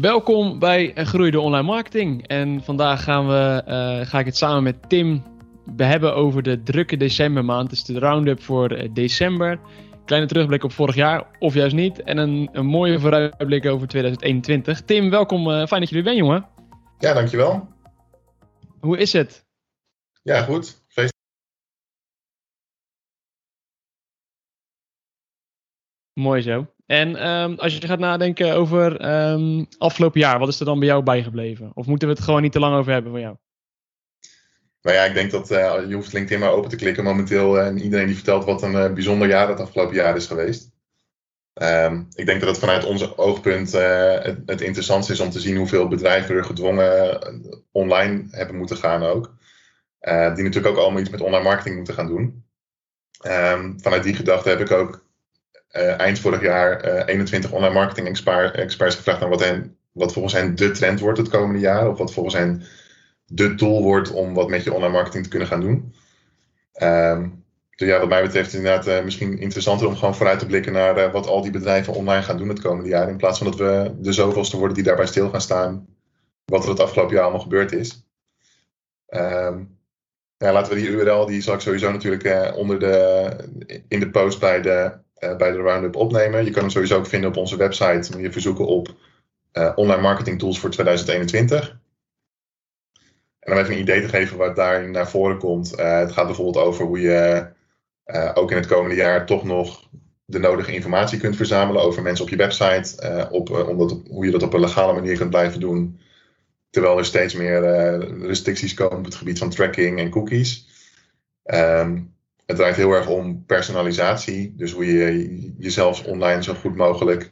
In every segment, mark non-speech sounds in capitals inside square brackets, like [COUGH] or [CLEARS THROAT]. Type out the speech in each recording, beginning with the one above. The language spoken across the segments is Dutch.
Welkom bij Groeide Online Marketing. En vandaag gaan we, uh, ga ik het samen met Tim hebben over de drukke decembermaand. Dus de roundup voor eh, december. Kleine terugblik op vorig jaar, of juist niet. En een, een mooie vooruitblik over 2021. Tim, welkom. Uh, fijn dat je er bent, jongen. Ja, dankjewel. Hoe is het? Ja, goed. Mooi zo. En um, als je gaat nadenken over um, afgelopen jaar, wat is er dan bij jou bijgebleven? Of moeten we het gewoon niet te lang over hebben van jou? Nou ja, ik denk dat uh, je hoeft LinkedIn maar open te klikken momenteel. Uh, en iedereen die vertelt wat een uh, bijzonder jaar het afgelopen jaar is geweest. Um, ik denk dat het vanuit ons oogpunt het, het interessantste is om te zien hoeveel bedrijven er gedwongen online hebben moeten gaan ook. die natuurlijk ook allemaal iets met online marketing moeten gaan doen. vanuit die gedachte heb ik ook uh, eind vorig jaar uh, 21 online marketing experts gevraagd naar wat, wat volgens hen de trend wordt het komende jaar. Of wat volgens hen de tool wordt om wat met je online marketing te kunnen gaan doen. Um, dus ja, wat mij betreft is het inderdaad uh, misschien interessanter om gewoon vooruit te blikken naar wat al die bedrijven online gaan doen het komende jaar. In plaats van dat we de zoveelste worden die daarbij stil gaan staan. Wat er het afgelopen jaar allemaal gebeurd is. Um, ja, laten we die URL, die zal ik sowieso natuurlijk onder de, in de post bij de bij de Roundup opnemen. Je kan hem sowieso ook vinden op onze website. Moet je verzoeken op uh, online marketing tools voor 2021. En om even een idee te geven wat daarin naar voren komt. Uh, het gaat bijvoorbeeld over hoe je ook in het komende jaar toch nog de nodige informatie kunt verzamelen over mensen op je website. op, omdat, hoe je dat op een legale manier kunt blijven doen. Terwijl er steeds meer restricties komen op het gebied van tracking en cookies. Um, het draait heel erg om personalisatie. Dus hoe je jezelf online zo goed mogelijk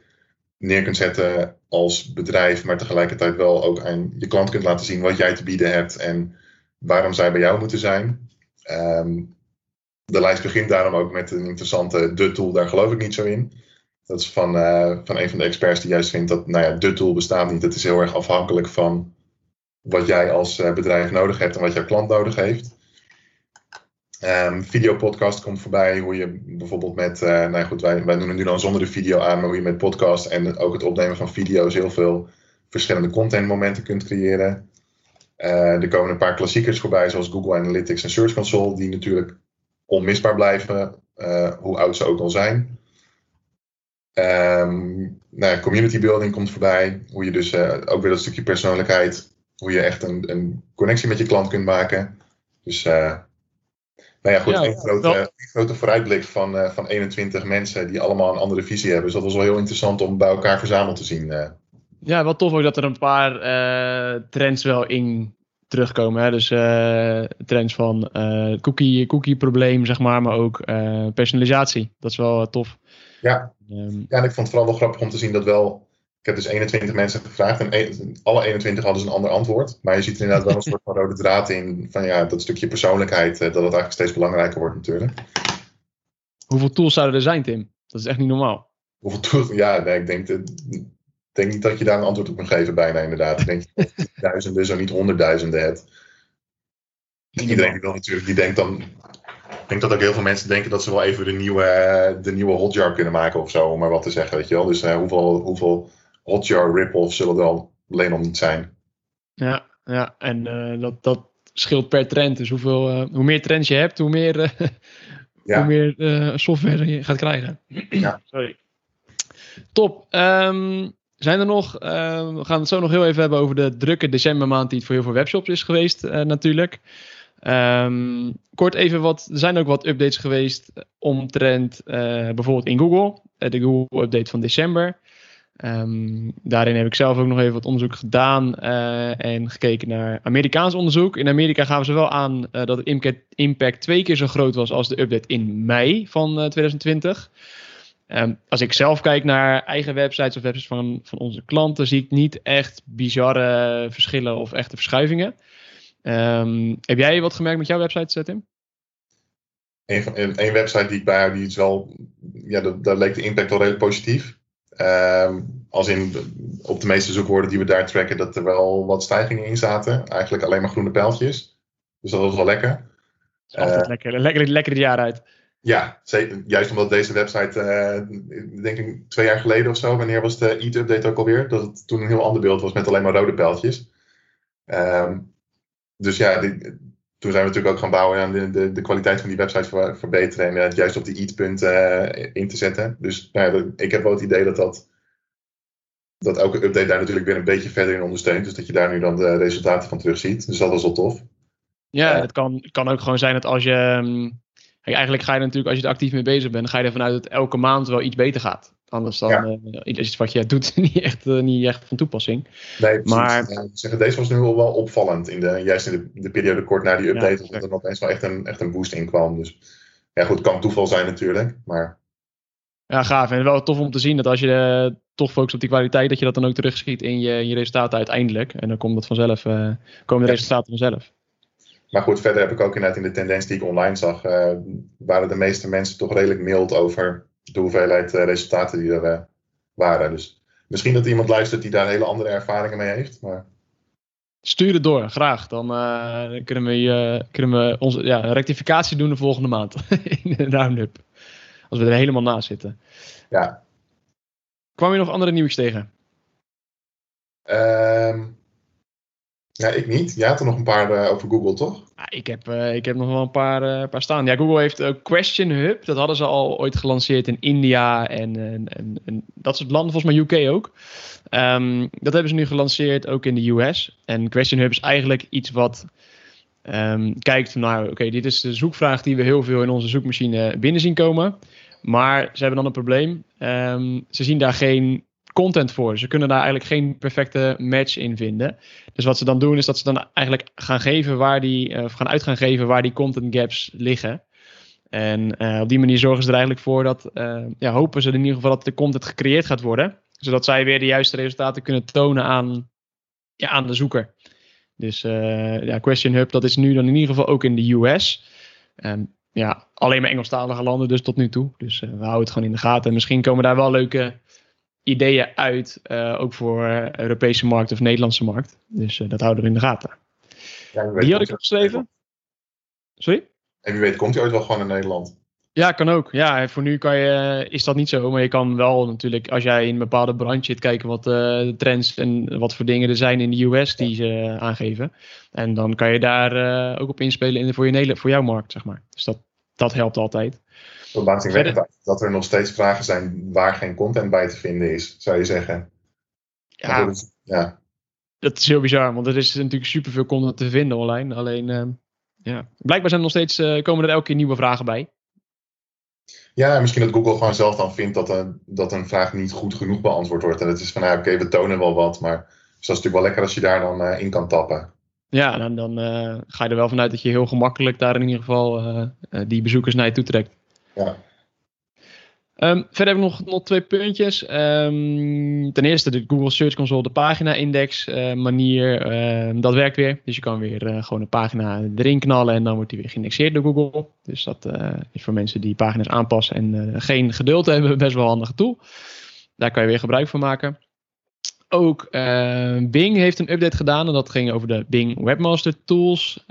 neer kunt zetten als bedrijf, maar tegelijkertijd wel ook aan je klant kunt laten zien wat jij te bieden hebt en waarom zij bij jou moeten zijn. Um, de lijst begint daarom ook met een interessante de tool, daar geloof ik niet zo in. Dat is van, uh, van een van de experts die juist vindt dat nou ja, de tool bestaat niet. Het is heel erg afhankelijk van wat jij als uh, bedrijf nodig hebt en wat jouw klant nodig heeft. Um, videopodcast komt voorbij, hoe je bijvoorbeeld met, uh, nou goed, wij, wij doen het nu dan zonder de video aan, maar hoe je met podcast en ook het opnemen van video's heel veel verschillende contentmomenten kunt creëren. Uh, er komen een paar klassiekers voorbij, zoals Google Analytics en Search Console, die natuurlijk onmisbaar blijven, uh, hoe oud ze ook al zijn. Um, nou, community building komt voorbij, hoe je dus ook weer dat stukje persoonlijkheid, hoe je echt een, een connectie met je klant kunt maken. Dus nou ja, goed, een, grote, grote vooruitblik van, uh, van 21 mensen die allemaal een andere visie hebben. Dus dat was wel heel interessant om bij elkaar verzameld te zien. Uh. Ja, wel tof ook dat er een paar uh, trends wel in terugkomen. Hè? Dus trends van cookie, cookie probleem, zeg maar, maar ook personalisatie. Dat is wel tof. Ja. Um, ja, en ik vond het vooral wel grappig om te zien dat wel ik heb dus 21 mensen gevraagd en alle 21 hadden ze een ander antwoord. Maar je ziet er inderdaad wel een soort van rode draad in van ja, dat stukje persoonlijkheid, dat het eigenlijk steeds belangrijker wordt natuurlijk. Hoeveel tools zouden er zijn, Tim? Dat is echt niet normaal. Hoeveel tools? Ja, nee, ik denk, denk niet dat je daar een antwoord op kan geven bijna inderdaad. Ik denk dat je [LAUGHS] duizenden, zo niet honderdduizenden hebt. Iedereen die wil natuurlijk, die denkt dan... Ik denk dat ook heel veel mensen denken dat ze wel even de nieuwe, de nieuwe hotjar kunnen maken of zo, om maar wat te zeggen, weet je wel. Dus uh, hoeveel, hoeveel Hotjar rip-offs zullen er al alleen al niet zijn. Ja, ja en uh, dat, dat scheelt per trend. Dus hoeveel, uh, hoe meer trends je hebt, hoe meer, [LAUGHS] uh, ja. hoe meer software je gaat krijgen. Ja. [CLEARS THROAT] Sorry. Top. Um, zijn er nog, we gaan het zo nog heel even hebben over de drukke decembermaand die het voor heel veel webshops is geweest natuurlijk. Um, kort even wat, er zijn ook wat updates geweest omtrent bijvoorbeeld in Google. de Google update van december. Um, daarin heb ik zelf ook nog even wat onderzoek gedaan uh, en gekeken naar Amerikaans onderzoek. In Amerika gaven ze wel aan uh, dat de impact twee keer zo groot was als de update in mei van uh, 2020. Um, als ik zelf kijk naar eigen websites of websites van, van onze klanten, zie ik niet echt bizarre verschillen of echte verschuivingen. Um, heb jij wat gemerkt met jouw website, Tim? Een, website die ik bij jou, die is wel, ja, daar leek de impact wel redelijk positief. Um, als in op de meeste zoekwoorden die we daar tracken, dat er wel wat stijgingen in zaten. Eigenlijk alleen maar groene pijltjes. Dus dat was wel lekker. Altijd uh, lekker. Lekker, lekker het jaar uit. Ja, zeker. juist omdat deze website, uh, denk ik twee jaar geleden of zo, wanneer was de EAT-update ook alweer? Dat het toen een heel ander beeld was met alleen maar rode pijltjes. Um, dus ja, die, toen zijn we natuurlijk ook gaan bouwen aan de, de, de kwaliteit van die website verbeteren en uh, juist op die EAT-punten uh, in te zetten. Dus nou ja, ik heb wel het idee dat, dat, dat elke update daar natuurlijk weer een beetje verder in ondersteunt. Dus dat je daar nu dan de resultaten van terugziet. Dus dat was wel tof. Ja, het kan, kan ook gewoon zijn dat als je. Um, eigenlijk ga je natuurlijk, als je er actief mee bezig bent, ga je ervan uit dat elke maand wel iets beter gaat. Anders dan ja. uh, is iets wat je doet [LAUGHS] niet echt, uh, niet echt van toepassing. Nee, maar ja, zeggen, deze was nu wel, wel opvallend. In de, juist in de, de periode kort na die update, ja, dat er opeens wel echt een, echt een boost in kwam. Dus ja, goed, kan toeval zijn natuurlijk. Maar... Ja, gaaf. En wel tof om te zien dat als je uh, toch focust op die kwaliteit, dat je dat dan ook terugschiet in je, in je resultaten uiteindelijk. En dan komt dat vanzelf, komen de resultaten vanzelf. Maar goed, verder heb ik ook inderdaad in de tendens die ik online zag, uh, waren de meeste mensen toch redelijk mild over de hoeveelheid uh, resultaten die er uh, waren. Dus misschien dat iemand luistert die daar hele andere ervaringen mee heeft. Maar... Stuur het door, graag. Dan kunnen we, kunnen we onze ja, rectificatie doen de volgende maand [LAUGHS] in de roundup. Als we er helemaal naast zitten. Ja. Kwam je nog andere nieuws tegen? Um, ja, ik niet. Jij had er nog een paar uh, over Google, toch? Ja, ik, heb, uh, ik heb nog wel een paar, uh, paar staan. Ja, Google heeft Question Hub. Dat hadden ze al ooit gelanceerd in India en, en, en dat soort landen, volgens mij UK ook. Um, dat hebben ze nu gelanceerd ook in de US. En Question Hub is eigenlijk iets wat um, kijkt nou oké, dit is de zoekvraag die we heel veel in onze zoekmachine binnen zien komen. Maar ze hebben dan een probleem. Um, ze zien daar geen content voor. Ze kunnen daar eigenlijk geen perfecte match in vinden. Dus wat ze dan doen is dat ze dan eigenlijk gaan geven waar die, uh, of gaan uit gaan geven waar die content gaps liggen. En uh, op die manier zorgen ze er eigenlijk voor dat, uh, ja, hopen ze in ieder geval dat de content gecreëerd gaat worden. Zodat zij weer de juiste resultaten kunnen tonen aan, ja, aan de zoeker. Dus ja, Question Hub, dat is nu dan in ieder geval ook in de US. Um, ja, alleen maar Engelstalige landen dus tot nu toe. Dus we houden het gewoon in de gaten. En misschien komen daar wel leuke ideeën uit, uh, ook voor Europese markt of Nederlandse markt. Dus uh, dat houden we in de gaten. Ja, Die had ik geschreven. Sorry? En wie weet komt hij ooit wel gewoon in Nederland. Ja, kan ook. Ja, voor nu kan je, is dat niet zo. Maar je kan wel natuurlijk, als jij in een bepaalde branche zit, kijken wat de trends en wat voor dingen er zijn in de US die ze aangeven. En dan kan je daar ook op inspelen in, voor, je, voor jouw markt, zeg maar. Dus dat, dat helpt altijd. Verbazingwekkend dat er nog steeds vragen zijn waar geen content bij te vinden is, zou je zeggen. Ja, dat is, ja. dat is heel bizar, want er is natuurlijk superveel content te vinden online. Alleen, uh, ja. blijkbaar zijn er nog steeds, uh, komen er elke keer nieuwe vragen bij. Ja, misschien dat Google gewoon zelf dan vindt dat een, dat een vraag niet goed genoeg beantwoord wordt. En het is van, nou, oké, we tonen wel wat, maar dus dat is natuurlijk wel lekker als je daar dan uh, in kan tappen. Ja, dan, dan ga je er wel vanuit dat je heel gemakkelijk daar in ieder geval die bezoekers naar je toe trekt. Ja. Um, verder hebben we nog, nog twee puntjes. Um, ten eerste de Google Search Console, de pagina-index uh, manier. Uh, dat werkt weer. Dus je kan weer uh, gewoon een pagina erin knallen en dan wordt die weer geïndexeerd door Google. Dus dat eh, is voor mensen die pagina's aanpassen en geen geduld hebben, [LAUGHS] best wel een handige tool. Daar kan je weer gebruik van maken. Ook Bing heeft een update gedaan en dat ging over de Bing Webmaster Tools.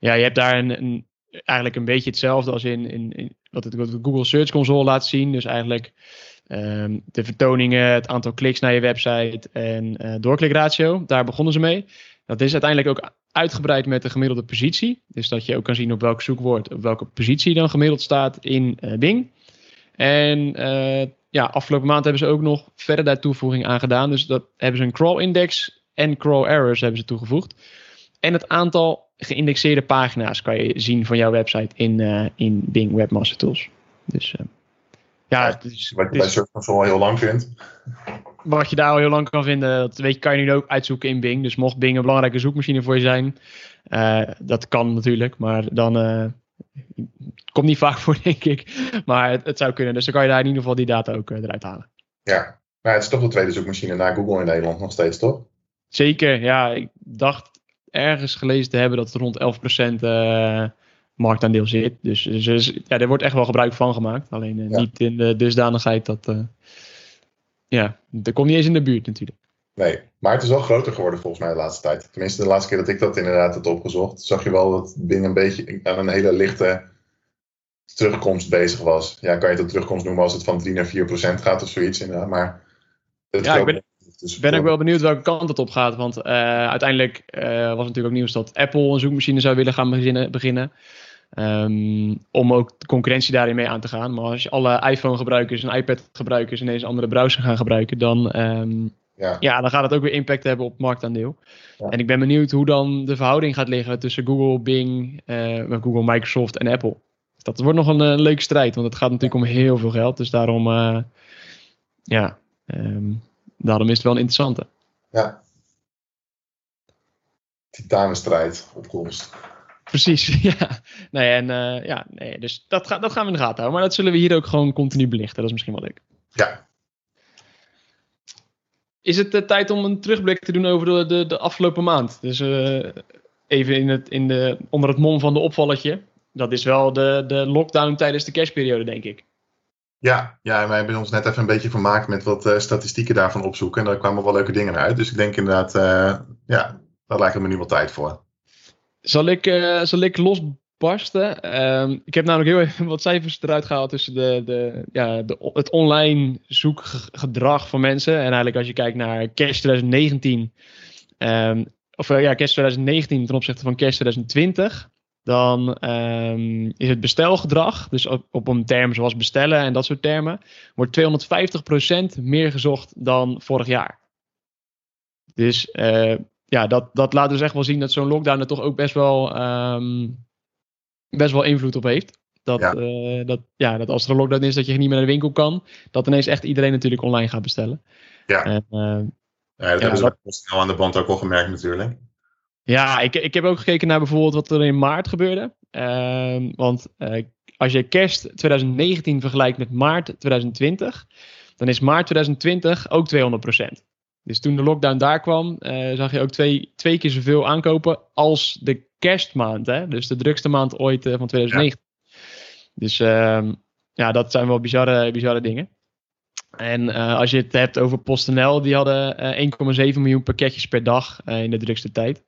Ja, je hebt daar een, een eigenlijk een beetje hetzelfde als in, in, in wat, het, Google Search Console laat zien. Dus eigenlijk um, de vertoningen, het aantal kliks naar je website en uh, doorklikratio. Daar begonnen ze mee. Dat is uiteindelijk ook uitgebreid met de gemiddelde positie. Dus dat je ook kan zien op welk zoekwoord, op welke positie dan gemiddeld staat in uh, Bing. En uh, ja, afgelopen maand hebben ze ook nog verder daar toevoeging aan gedaan. Dus dat hebben ze een crawl index en crawl errors hebben ze toegevoegd. En het aantal geïndexeerde pagina's kan je zien van jouw website in, uh, in Bing Webmaster Tools. Dus uh, ja, het is, wat je bij Search Console al heel lang vindt. Wat je daar al heel lang kan vinden, dat weet je, kan je nu ook uitzoeken in Bing. Dus mocht Bing een belangrijke zoekmachine voor je zijn, uh, dat kan natuurlijk, maar dan komt niet vaak [LAUGHS] voor, denk ik. Maar het, het, zou kunnen, dus dan kan je daar in ieder geval die data ook eruit halen. Ja, maar het is toch de tweede zoekmachine na Google in Nederland nog steeds, toch? Zeker, ja. Ik dacht ergens gelezen te hebben dat het rond 11% uh, eh, marktaandeel zit. Dus, dus, dus, ja, er wordt echt wel gebruik van gemaakt. Alleen uh, ja. niet in de dusdanigheid dat. Uh, ja, dat komt niet eens in de buurt natuurlijk. Nee, maar het is wel groter geworden volgens mij de laatste tijd. Tenminste, de laatste keer dat ik dat inderdaad had opgezocht, zag je wel dat Bing een beetje aan een hele lichte terugkomst bezig was. Ja, kan je het terugkomst noemen als het van 3 naar 4 procent gaat of zoiets. Maar ja, ik ben, ben ook wel benieuwd welke kant het op gaat. Want uh, uiteindelijk uh, was natuurlijk ook nieuws dat Apple een zoekmachine zou willen gaan beginnen. beginnen. Um, om ook de concurrentie daarin mee aan te gaan. Maar als je alle iPhone-gebruikers en iPad-gebruikers ineens andere browser gaan gebruiken, dan, um, ja. ja. dan gaat het ook weer impact hebben op marktaandeel. Ja. En ik ben benieuwd hoe dan de verhouding gaat liggen tussen Google, Bing, uh, Google, Microsoft en Apple. Dat wordt nog een, een leuke strijd, want het gaat natuurlijk om heel veel geld. Dus daarom, ja, um, daarom is het wel een interessante. Ja. Titanenstrijd op komst. Precies, [LAUGHS] ja. Nee, en, uh, ja, nee, dus dat, ga, dat gaan we in de gaten houden. Maar dat zullen we hier ook gewoon continu belichten. Dat is misschien wel leuk. Ja. Is het de tijd om een terugblik te doen over de, de, de afgelopen maand? Dus uh, even in het, in de, onder het mom van de opvalletje. Dat is wel de, de lockdown tijdens de kerstperiode, denk ik. Ja, ja, wij hebben ons net even een beetje vermaakt met wat uh, statistieken daarvan opzoeken. En daar kwamen wel leuke dingen uit. Dus ik denk inderdaad, uh, ja, daar lijkt me nu wel tijd voor. Zal ik, uh, zal ik losbarsten? Um, ik heb namelijk heel even wat cijfers eruit gehaald tussen de, de, ja, de, het online zoekgedrag van mensen. En eigenlijk als je kijkt naar kerst 2019, um, of ja, kerst 2019 ten opzichte van kerst 2020 dan um, is het bestelgedrag, dus op, op, een term zoals bestellen en dat soort termen, wordt 250% meer gezocht dan vorig jaar. Dus uh, ja, dat, dat laat dus echt wel zien dat zo'n lockdown er toch ook best wel, um, best wel invloed op heeft. Dat, ja. Uh, dat, ja, dat als er een lockdown is dat je niet meer naar de winkel kan, dat ineens echt iedereen natuurlijk online gaat bestellen. Ja, en, uh, ja dat ja, hebben ze dat... snel aan de band ook al gemerkt natuurlijk. Ja, ik, ik heb ook gekeken naar bijvoorbeeld wat er in maart gebeurde. Uh, want uh, als je kerst 2019 vergelijkt met maart 2020, dan is maart 2020 ook 200%. Dus toen de lockdown daar kwam, uh, zag je ook twee, twee keer zoveel aankopen als de kerstmaand. Hè? Dus de drukste maand ooit uh, van 2019. Ja. Dus uh, ja, dat zijn wel bizarre, bizarre dingen. En als je het hebt over PostNL, die hadden 1,7 miljoen pakketjes per dag in de drukste tijd.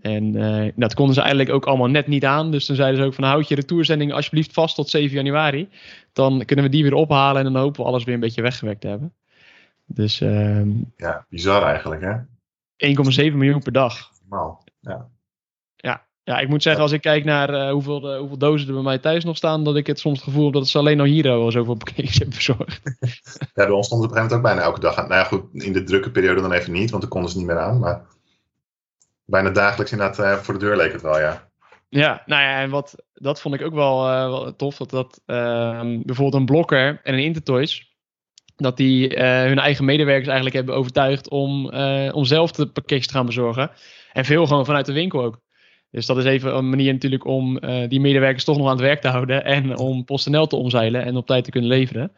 En uh, dat konden ze eigenlijk ook allemaal net niet aan. Dus dan zeiden ze ook van houd je retourzending alsjeblieft vast tot 7 januari. Dan kunnen we die weer ophalen en dan hopen we alles weer een beetje weggewerkt te hebben. Dus, uh, ja, bizar eigenlijk hè? 1,7 miljoen per dag. Normaal, ja. Ja, ja, ik moet zeggen, als ik kijk naar uh, hoeveel, hoeveel dozen er bij mij thuis nog staan, dat ik het soms het gevoel heb dat ze alleen al hier al zoveel [LAUGHS] pakketjes hebben verzorgd. ja, bij ons stond het op een gegeven moment ook bijna elke dag aan. Nou ja, goed, in de drukke periode dan even niet, want dan konden ze niet meer aan. Maar bijna dagelijks inderdaad uh, voor de deur leek het wel, ja. Ja, nou ja, en wat, dat vond ik ook wel, uh, wel tof. Dat, dat uh, bijvoorbeeld een Blokker en een Intertoys, dat die hun eigen medewerkers eigenlijk hebben overtuigd om, om zelf de pakketjes te gaan bezorgen. En veel gewoon vanuit de winkel ook. Dus dat is even een manier natuurlijk om die medewerkers toch nog aan het werk te houden. En om PostNL te omzeilen en op tijd te kunnen leveren.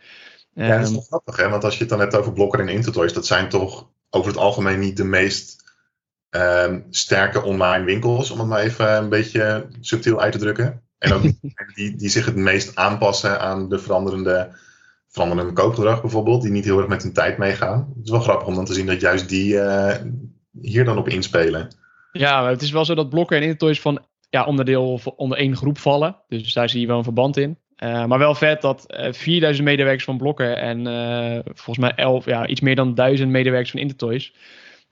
Ja, dat is toch grappig hè, want als je het dan hebt over Blokker en Intertoys, dat zijn toch over het algemeen niet de meest um, sterke online winkels, om het maar even een beetje subtiel uit te drukken. En ook [LAUGHS] die, die zich het meest aanpassen aan de veranderende, veranderende koopgedrag bijvoorbeeld, die niet heel erg met hun tijd meegaan. Het is wel grappig om dan te zien dat juist die uh, hier dan op inspelen. Ja, het is wel zo dat Blokker en Intertoys van ja, onderdeel onder één groep vallen. Dus daar zie je wel een verband in. Uh, maar wel vet dat uh, 4000 medewerkers van Blokker en uh, volgens mij 11, ja, iets meer dan 1000 medewerkers van Intertoys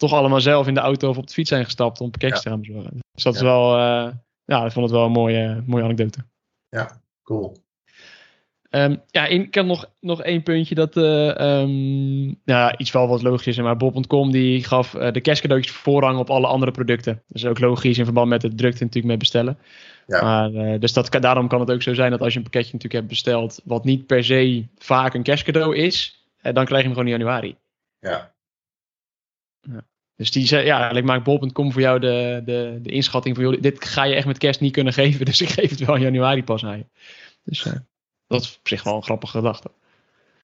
toch allemaal zelf in de auto of op de fiets zijn gestapt om pakketjes te gaan bezorgen. Dus dat is wel, uh, ja, ik vond het wel een mooie, mooie anekdote. Ja, cool. Um, ja, ik had nog, nog één puntje dat, uh, um, ja, iets wel wat logisch is, maar Bob.com die gaf uh, de kerstcadeautjes voorrang op alle andere producten. Dus ook logisch in verband met het drukte natuurlijk met bestellen. Ja. Maar, uh, dus dat, daarom kan het ook zo zijn dat als je een pakketje natuurlijk hebt besteld, wat niet per se vaak een kerstcadeau is, dan krijg je hem gewoon in januari. Ja. Dus die zei, ja, eigenlijk maakt bol.com voor jou de, de, de inschatting van, joh, dit ga je echt met kerst niet kunnen geven, [LAUGHS] dus ik geef het wel in januari pas aan je. Dus uh, dat is op zich wel een grappige gedachte.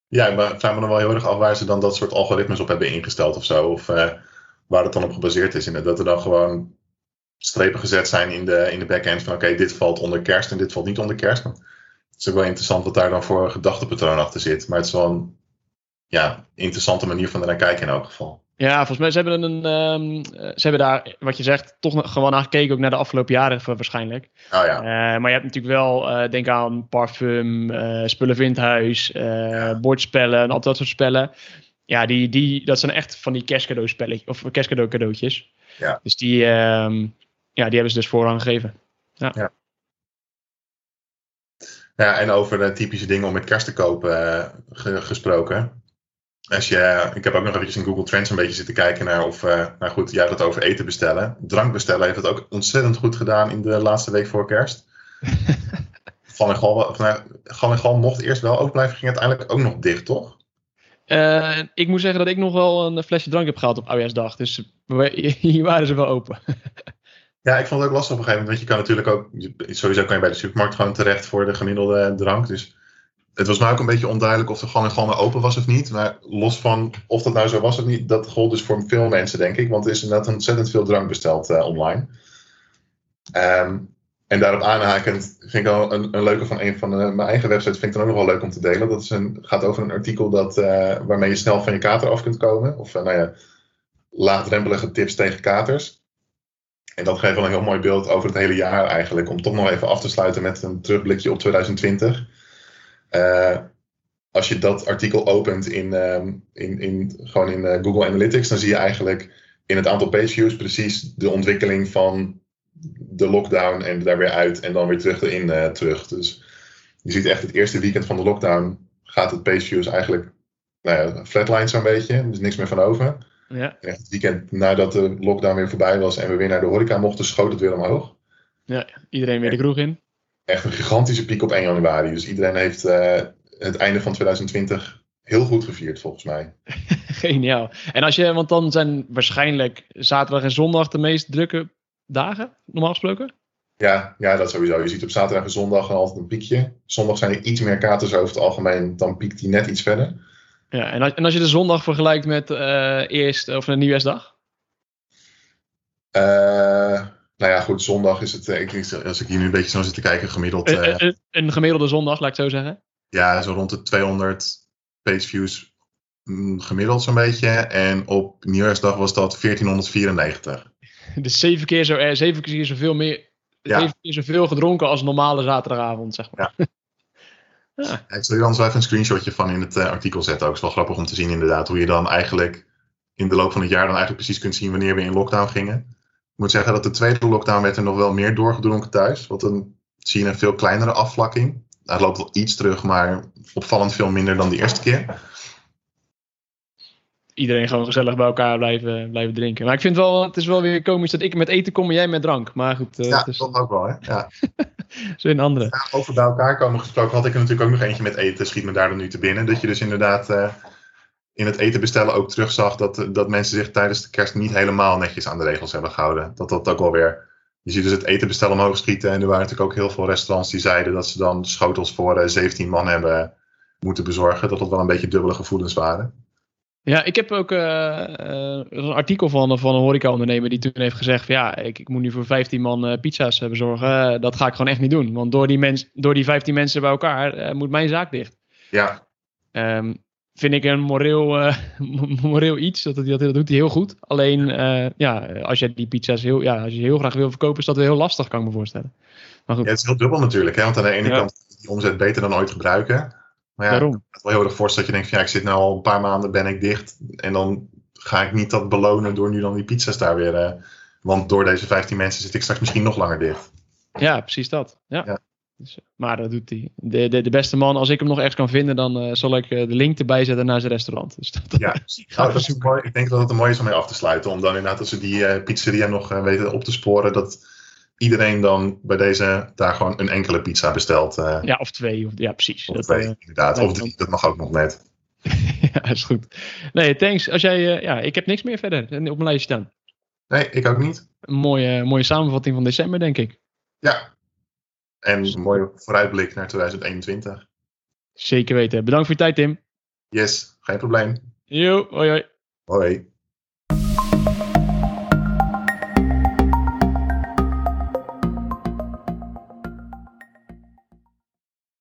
Ja, maar ik vraag me dan wel heel erg af waar ze dan dat soort algoritmes op hebben ingesteld of zo. Of uh, waar het dan op gebaseerd is. Dat er dan gewoon strepen gezet zijn in de, in de backend van oké, dit valt onder kerst en dit valt niet onder kerst. het is ook wel interessant wat daar dan voor gedachtepatroon achter zit. Maar het is wel een ja, interessante manier van ernaar kijken in elk geval. Ja, volgens mij ze hebben een, um, ze hebben daar, wat je zegt, toch nog gewoon naar gekeken, ook naar de afgelopen jaren waarschijnlijk. Oh ja. Uh, maar je hebt natuurlijk wel, uh, denk aan parfum, uh, spullen vindhuis, ja. bordspellen en al dat soort spellen. Ja, die, die, dat zijn echt van die kerstcadeau spelletjes, of kerstcadeau cadeautjes. Ja. Dus die, um, ja, die hebben ze dus voorrang gegeven. Ja. ja. Ja, en over de typische dingen om met kerst te kopen gesproken. Als je, ik heb ook nog eventjes in Google Trends een beetje zitten kijken naar of, uh, nou goed, jij had het over eten bestellen. Drank bestellen heeft het ook ontzettend goed gedaan in de laatste week voor kerst. [LAUGHS] Van en Gal, nou, Gal en Gal mocht eerst wel open blijven, ging uiteindelijk ook nog dicht, toch? Uh, ik moet zeggen dat ik nog wel een flesje drank heb gehaald op oudjaarsdag. Dus [LAUGHS] hier waren ze wel open. [LAUGHS] ja, ik vond het ook lastig op een gegeven moment. Want je kan natuurlijk ook, sowieso kan je bij de supermarkt gewoon terecht voor de gemiddelde drank. Dus het was mij ook een beetje onduidelijk of de gang en gewoon open was of niet. Maar los van of dat nou zo was of niet, dat gold dus voor veel mensen, denk ik. Want er is inderdaad ontzettend veel drank besteld uh, online. Um, en daarop aanhakend vind ik al een, leuke van een van de, mijn eigen websites, vind ik dan ook nog wel leuk om te delen. Dat is een, gaat over een artikel dat, uh, waarmee je snel van je kater af kunt komen. Of uh, nou ja, laagdrempelige tips tegen katers. En dat geeft wel een heel mooi beeld over het hele jaar eigenlijk. Om toch nog even af te sluiten met een terugblikje op 2020. Uh, als je dat artikel opent in, um, in, in, gewoon in uh, Google Analytics, dan zie je eigenlijk in het aantal page views precies de ontwikkeling van de lockdown en daar weer uit en dan weer terug erin uh, terug. Dus je ziet echt het eerste weekend van de lockdown gaat het page views eigenlijk nou ja, flatline zo'n beetje, er is niks meer van over. Ja. En echt het weekend nadat de lockdown weer voorbij was en we weer naar de horeca mochten, schoot het weer omhoog. Ja, iedereen weer de kroeg in echt een gigantische piek op 1 januari. Dus iedereen heeft uh, het einde van 2020 heel goed gevierd, volgens mij. [LAUGHS] Geniaal. En als je, want dan zijn waarschijnlijk zaterdag en zondag de meest drukke dagen, normaal gesproken? Ja, ja, dat sowieso. Je ziet op zaterdag en zondag altijd een piekje. Zondag zijn er iets meer katers over het algemeen, dan piekt die net iets verder. Ja, en als, en als je de zondag vergelijkt met uh, eerst of een nieuwsdag? Uh, nou ja, goed, zondag is het, ik, als ik hier nu een beetje zo zit te kijken, gemiddeld. Uh, een, een, gemiddelde zondag, laat ik zo zeggen. Ja, zo rond de 200 page views mm, gemiddeld zo'n beetje. En op nieuwjaarsdag was dat 1494. [LAUGHS] Dus zeven keer, zo, zeven keer zoveel meer. Ja. Zeven keer zoveel gedronken als normale zaterdagavond, zeg maar. Ja. [LAUGHS] ja. Ik zal je dan zo even een screenshotje van in het uh, artikel zetten. Ook is wel grappig om te zien inderdaad hoe je dan eigenlijk in de loop van het jaar dan eigenlijk precies kunt zien wanneer we in lockdown gingen. Ik moet zeggen dat de tweede lockdown werd er nog wel meer doorgedronken thuis. Want dan zie je een veel kleinere afvlakking. Hij loopt wel iets terug, maar opvallend veel minder dan de eerste keer. Iedereen gewoon gezellig bij elkaar blijven, blijven drinken. Maar ik vind wel, het is wel weer komisch dat ik met eten kom en jij met drank. Maar goed. Uh, ja, dus... dat ook wel, hè? Ja. [LAUGHS] Zo een andere. Ja, over bij elkaar komen gesproken had ik er natuurlijk ook nog eentje met eten. Schiet me daar dan nu te binnen. Dat je dus inderdaad uh, in het eten bestellen ook terugzag dat, dat mensen zich tijdens de kerst niet helemaal netjes aan de regels hebben gehouden. Dat dat ook wel weer. Je ziet dus het eten bestellen omhoog schieten. En er waren natuurlijk ook heel veel restaurants die zeiden dat ze dan schotels voor uh, 17 man hebben moeten bezorgen. Dat dat wel een beetje dubbele gevoelens waren. Ja, ik heb ook uh, uh, een artikel van, van een horeca-ondernemer die toen heeft gezegd: van, ja, ik, ik moet nu voor 15 man uh, pizza's bezorgen. dat ga ik gewoon echt niet doen. Want door die, mens, door die 15 mensen bij elkaar moet mijn zaak dicht. Ja. Um, vind ik een moreel, [LAUGHS] moreel iets. Dat, dat, dat doet hij heel goed. Alleen, ja, als je die pizza's heel, ja, als je heel graag wil verkopen, is dat wel heel lastig, kan ik me voorstellen. Maar goed. Ja, het is heel dubbel natuurlijk. Hè? Want aan de ene ja. kant die omzet beter dan ooit gebruiken. Maar ja, het is wel heel erg voorstel dat je denkt van ja, ik zit nu al een paar maanden, ben ik dicht. En dan ga ik niet dat belonen door nu dan die pizza's daar weer. Uh, want door deze 15 mensen zit ik straks misschien nog langer dicht. Ja, precies dat. Ja. Ja. Dus, maar dat doet hij. De, de, de beste man, als ik hem nog ergens kan vinden, dan uh, zal ik uh, de link erbij zetten naar zijn restaurant. Dus dat, ja, nou, [LAUGHS] dat is mooi. ik denk dat het een mooi is om mee af te sluiten. Om dan inderdaad, als ze die pizzeria nog weten op te sporen, dat iedereen dan bij deze daar gewoon een enkele pizza bestelt. Ja, of twee. Of, ja, precies. Of dat, twee. Of drie, dat mag ook nog net. [LAUGHS] ja, is goed. Nee, thanks. Als jij, ja, ik heb niks meer verder op mijn lijstje staan. Nee, ik ook niet. Een mooie, mooie samenvatting van december, denk ik. Ja. En een mooie vooruitblik naar 2021. Zeker weten. Bedankt voor je tijd, Tim. Yes, geen probleem. Jo, hoi hoi. Hoi.